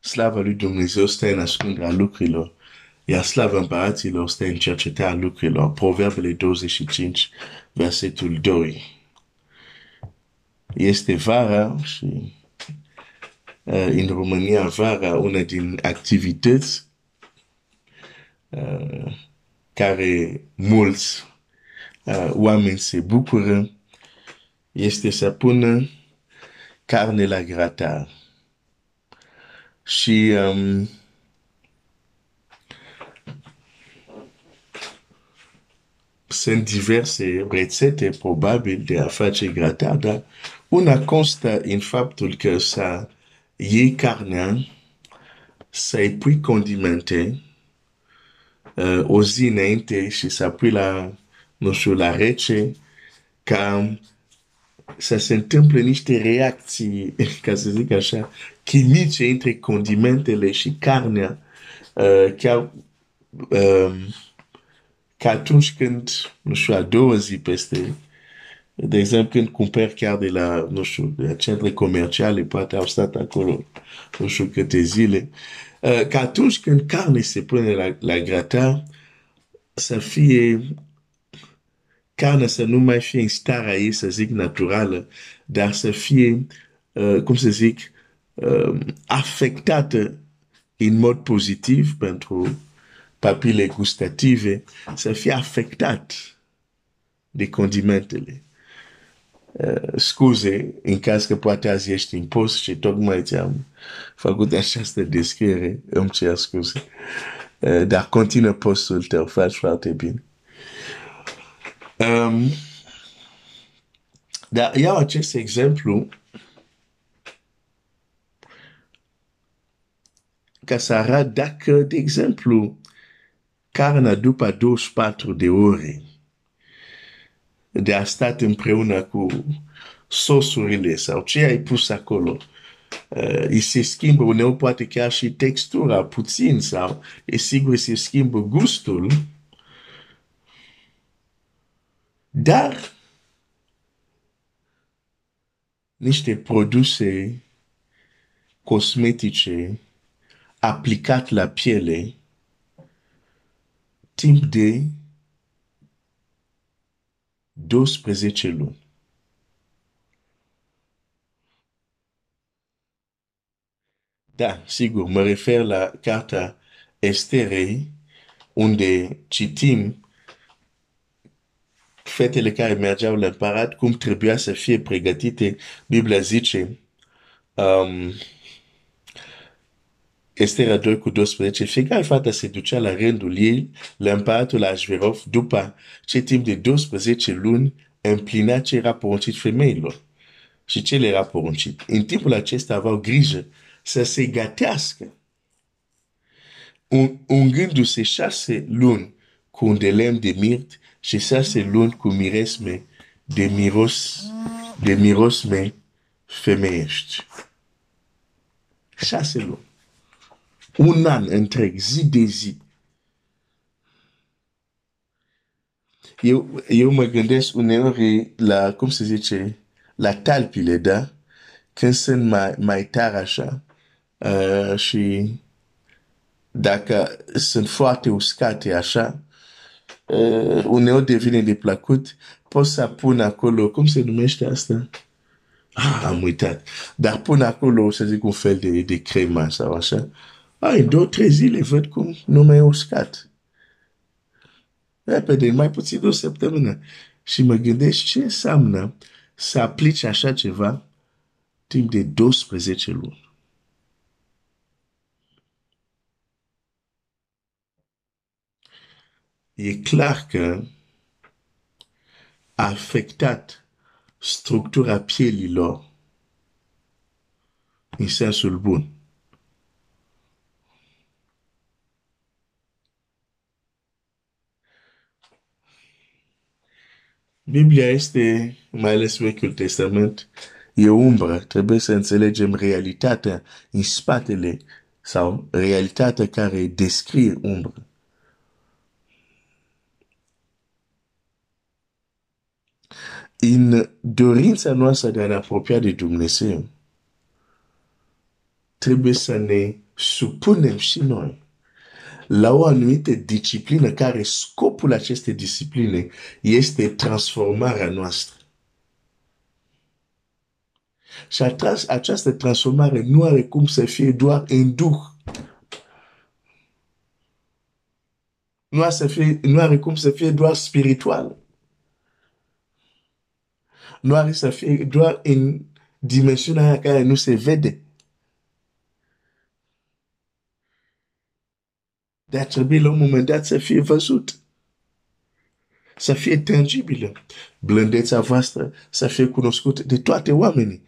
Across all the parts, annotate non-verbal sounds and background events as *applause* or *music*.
slava lui Dumnezeu stă în ascunderea lucrurilor, iar slava împăraților stă în cercetarea lucrurilor. Proverbele 25, versetul 2. Este vara și uh, în România vara una din activități uh, care mulți uh, oameni se bucură este să pună carne la gratar. Și um, sunt diverse rețete probabil de a face gratar, dar una constă în faptul că să iei carnea, să-i pui condimente uh, o zi înainte și să pui la, nu știu, la rece, ca să se întâmple niște reacții, *laughs* ca să zic așa, chimice între condimentele și carnea, uh, chiar uh, ca atunci când, nu știu, a doua zi peste, de exemplu, când cumperi chiar de la, nu știu, de la centre comerciale, poate au stat acolo, nu știu câte zile, uh, ca atunci când carne se pune la, la grata, să fie carne să nu mai fie în starea ei, să zic, naturală, dar să fie, uh, cum să zic, uh, afectată în mod pozitiv pentru papile gustative, să fie afectat de condimentele. Uh, scuze, în caz că poate azi ești în post și tocmai ți-am făcut această descriere, îmi cer scuze. Uh, dar continuă postul tău, faci foarte bine. Um, dar iau acest exemplu ca să arăt dacă, de exemplu, carnea după 24 de ore de a stat împreună cu sosurile sau ce ai pus acolo, uh, îi se schimbă uneori poate chiar și textura puțin sau e sigur se schimbă gustul, dar niște produse cosmetice aplicat la piele timp de 12 luni. Da, sigur, mă refer la carta Esterei, unde citim fetele care mergeau la împărat, cum trebuia să fie pregătite. Biblia zice, um, Estera 2 cu 12, fiecare fata se ducea la rândul ei, la împăratul Ashverov, după ce timp de 12 luni împlinea ce era poruncit femeilor și ce le era poruncit. În timpul acesta aveau grijă să se gătească ungându-se șase luni cu un de lemn de mirt și șase luni cu miresme de miros, de mirosme femeiești. Șase luni. Un an întreg, zi de zi. Eu, eu mă gândesc uneori la, cum se zice, la talpile, da? Când sunt mai, mai tare așa uh, și dacă sunt foarte uscate așa, uh, uneori devine de plăcut, poți să pun acolo, cum se numește asta? Ah, am uitat. Dar pun acolo, să zic, un fel de, de crema sau așa. Ai, două, trei zile văd cum nu mai e uscat. Repede, mai puțin de o săptămână. Și mă gândesc ce înseamnă să aplici așa ceva timp de 12 luni. E clar că a afectat structura pielilor în sensul bun. Biblia este, mai ales Vechiul Testament, e umbră. Trebuie să înțelegem realitatea în spatele sau realitatea care descrie umbră. În dorința noastră de a ne apropia de Dumnezeu, trebuie să ne supunem și noi la o anumită disciplină care scopul acestei discipline este transformarea noastră. Și această transformare nu are cum să fie doar în duh. Nu are, să fie, nu are cum să fie doar spiritual. Nu are să fie doar în dimensiunea aia care nu se vede. Dar trebuie la un moment dat să fie văzut. Să fie tangibilă. Blândețea voastră să fie cunoscută de toate oamenii.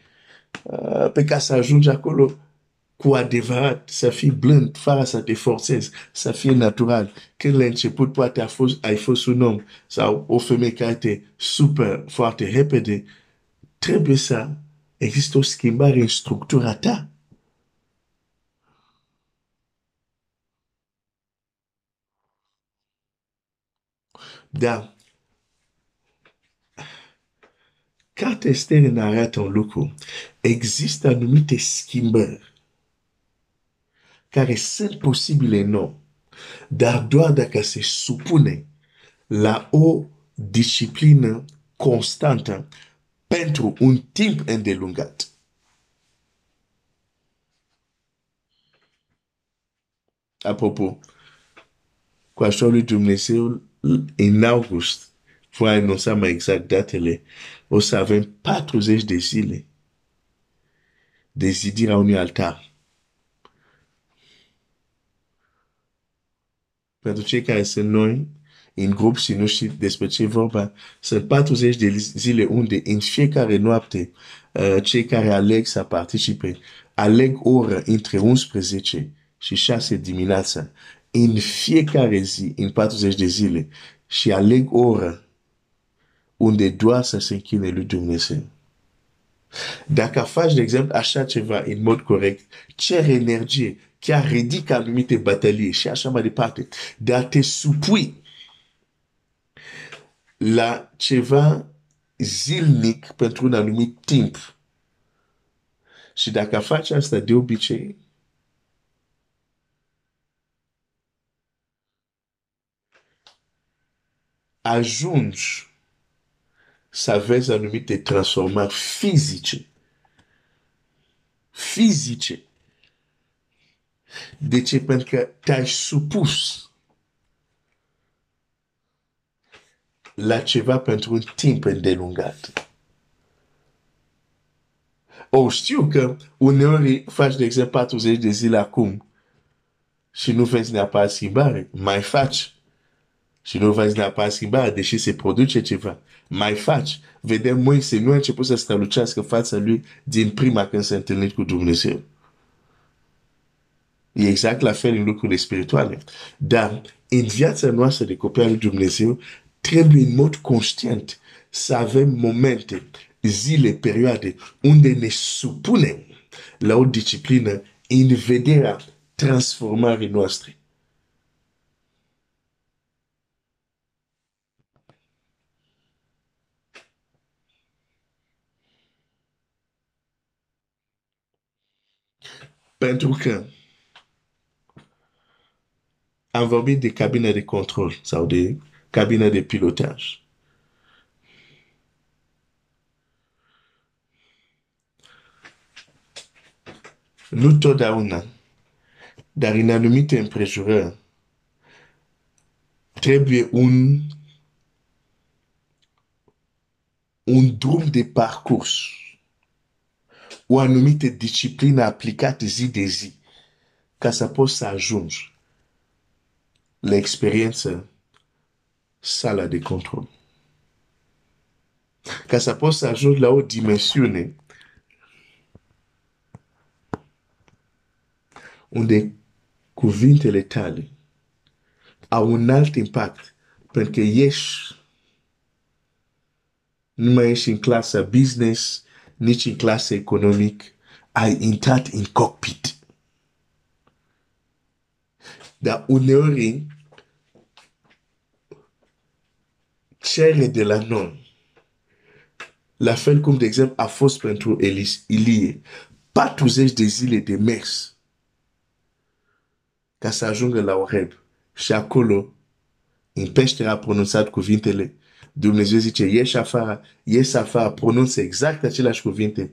Uh, pe ca să ajungi acolo cu adevărat, să fii blând, fără să te forțezi, să fie natural. Când la început poate a fost, ai fost un om sau o femeie care te super foarte repede, trebuie să există o schimbare în structura ta. Da. Cartea Esther ne arată un lucru. Există anumite schimbări care sunt posibile nou, dar doar dacă se supune la o disciplină constantă pentru un timp îndelungat. Apropo, cu ajutorul lui Dumnezeu, în august, voi anunța mai exact datele, o să avem 40 de zile de zidirea unui altar. Pentru cei care sunt noi, în grup și nu știu despre ce vorba, sunt 40 de zile unde în fiecare noapte uh, cei care aleg să participe aleg o oră între 11 și 6 dimineața în fiecare zi, în 40 de zile și aleg o oră unde doar să se închine lui Dumnezeu. Dacă faci, de exemplu, așa ceva în mod corect, cer energie, chiar ridică anumite bătălii și așa mai departe, dar te supui la ceva zilnic pentru un anumit timp. Și dacă faci asta de obicei, ajungi să vezi anumite transformări fizice. Fizice. De ce? Pentru că te-ai supus la ceva pentru un timp îndelungat. O, știu că uneori faci, de exemplu, 40 de zile acum și nu vezi neapărat schimbare. Mai faci și nu vezi neapărat schimbare, deși se produce ceva. Mai faci. Vedem Moise nu a început să strălucească fața lui din prima când s-a întâlnit cu Dumnezeu. E exact la fel în lucrurile spirituale. Dar în viața noastră de copii al lui Dumnezeu, trebuie în mod conștient să avem momente, zile, perioade unde ne supunem la o disciplină în vederea transformării noastre. Pentru că am vorbit de cabine de control sau de cabine de pilotaj. Nu totdeauna, dar în anumite împrejurări, trebuie un, un drum de parcurs o anumită disciplină aplicată zi de zi ca să poți să ajungi la experiență sala de control. Ca să poți să ajungi la o dimensiune unde cuvintele tale au un alt impact. Pentru că ești nu mai ești în clasa business, nici în clasă economic, ai intrat în cockpit. Dar uneori cere de la noi, la fel cum, de exemplu, a fost pentru Elis, Ilie, 40 de zile de mers ca să ajungă la Oreb. Și acolo, în peștere a pronunțat cuvintele, Dumnezeu zice, ieși afară, ieși afară, pronunță exact aceleași cuvinte,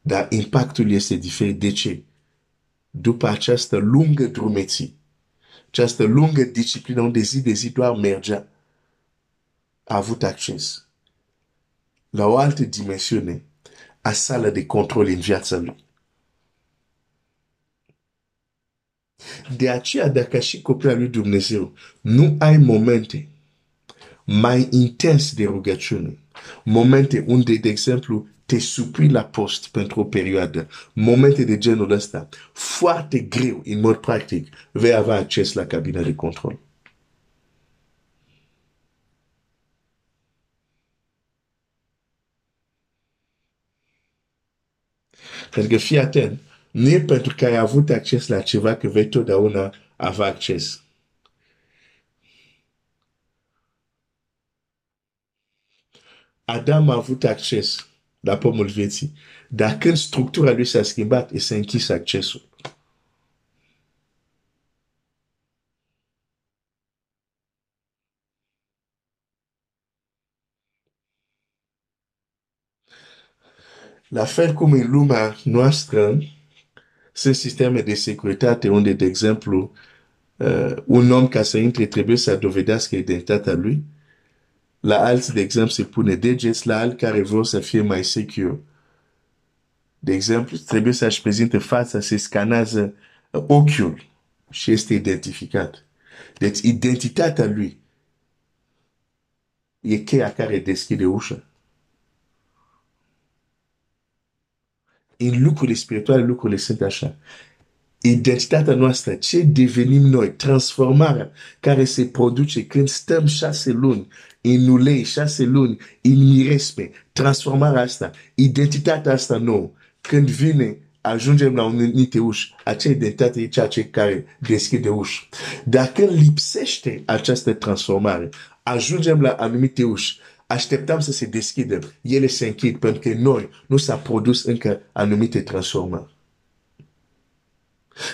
dar impactul este diferit. De ce? După această lungă drumeție, această lungă disciplină unde zi de zi doar mergea, a avut acces la o altă dimensiune a sală de control în viața lui. De aceea, dacă și copilul lui Dumnezeu nu ai momente mai intense de rugăciune, momente unde, de exemplu, te supui la post pentru o perioadă, momente de genul ăsta, foarte greu, în mod practic, vei avea acces la cabina de control. Pentru că fii atent, nu e pentru că ai avut acces la ceva că vei totdeauna avea acces. Adam a avut acces la pomul vieții, dar când structura lui s-a schimbat, i s-a închis accesul. La fel cum în lumea noastră, sunt sisteme de securitate unde, de exemplu, uh, un om ca să intre trebuie să dovedească identitatea lui. La alții, de exemplu, se pune degeți, la alții care vor să fie mai secure. De exemplu, trebuie să-și prezinte fața, se scanează uh, ochiul și este identificat. Deci, identitatea lui e cheia care deschide ușa. în lucrurile spirituale, lucrurile sunt așa. Identitatea noastră, ce devenim noi, transformarea care se produce când stăm șase luni în ulei, șase luni în miresme, transformarea asta, identitatea asta nouă, când vine ajungem la un anumite uși, acea identitate e ceea ce care deschide uși. Dar când lipsește această transformare, ajungem la anumite uși, așteptam să se deschidă, ele se închid pentru că noi nu s-a produs încă anumite transformări.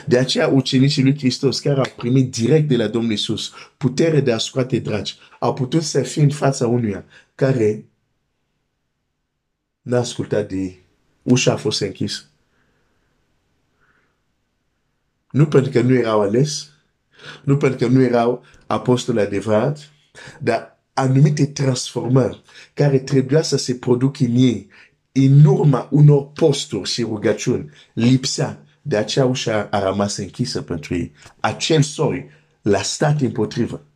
De aceea ucenicii lui Hristos care au primit direct de la Domnul Iisus putere de a scoate dragi, au putut să fie în fața unuia care n-a ascultat de ușa a fost închisă. Nu pentru că nu erau ales, nu pentru că nu erau apostoli adevărat, dar anumite transformări care trebuia să se producă în ei în urma unor posturi și rugăciuni lipsea. De aceea ușa a rămas închisă pentru ei. Acel soi l-a stat împotrivă.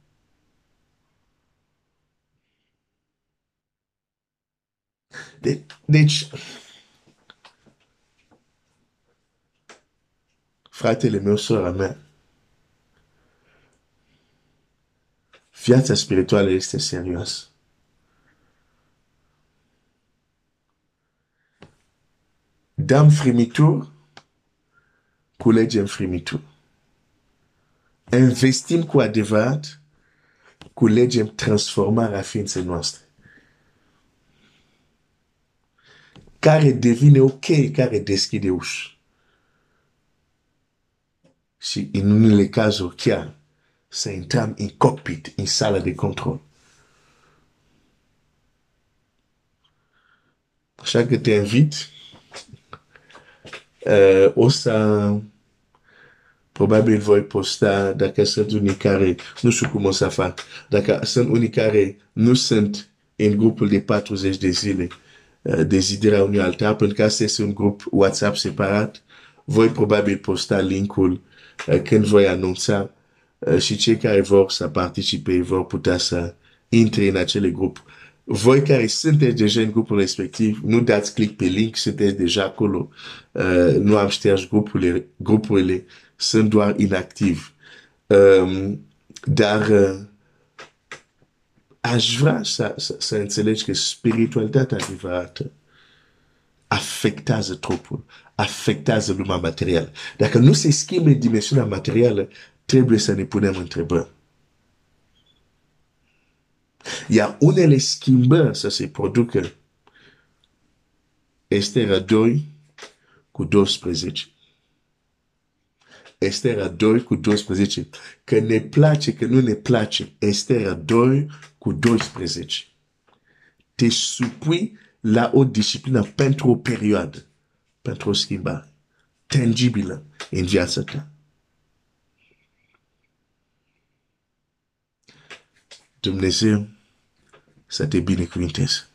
De, deci, fratele meu, sora mea, Viața spirituală este serios. Dăm frimitur, culegem frimitur. Investim cu adevărat, culegem transformarea ființei noastre. Care devine ok, care deschide uși. Și în unele cazuri chiar să intrăm în cockpit, în sală de control. Așa că te invit. Uh, o să probabil voi posta dacă sunt unii care, nu știu cum o să fac, dacă sunt unii care nu sunt în grupul de 40 de zile uh, deziderea unui altar, pentru că asta este un grup WhatsApp separat, voi probabil posta linkul uh, când voi anunța Uh, și cei care vor să participe vor putea să intre în acele grup. Voi care sunteți deja în grupul respectiv, nu dați click pe link, sunteți deja acolo. Uh, nu am șters grupurile, grupurile, sunt doar inactiv. Um, dar uh, aș vrea să, să, să înțelegi că spiritualitatea adevărată afectează trupul, afectează lumea materială. Dacă nu se schimbe dimensiunea materială, trebuie să ne punem întrebări. Iar unele schimbări să se producă. Estera 2, cu 12. Estera 2 cu 12. Că ne place, că nu ne place. Estera 2 cu 12. Te supui la o disciplină pentru o perioadă, pentru o schimbare tangibilă în viața ta. Dumnezeu să te binecuvintez.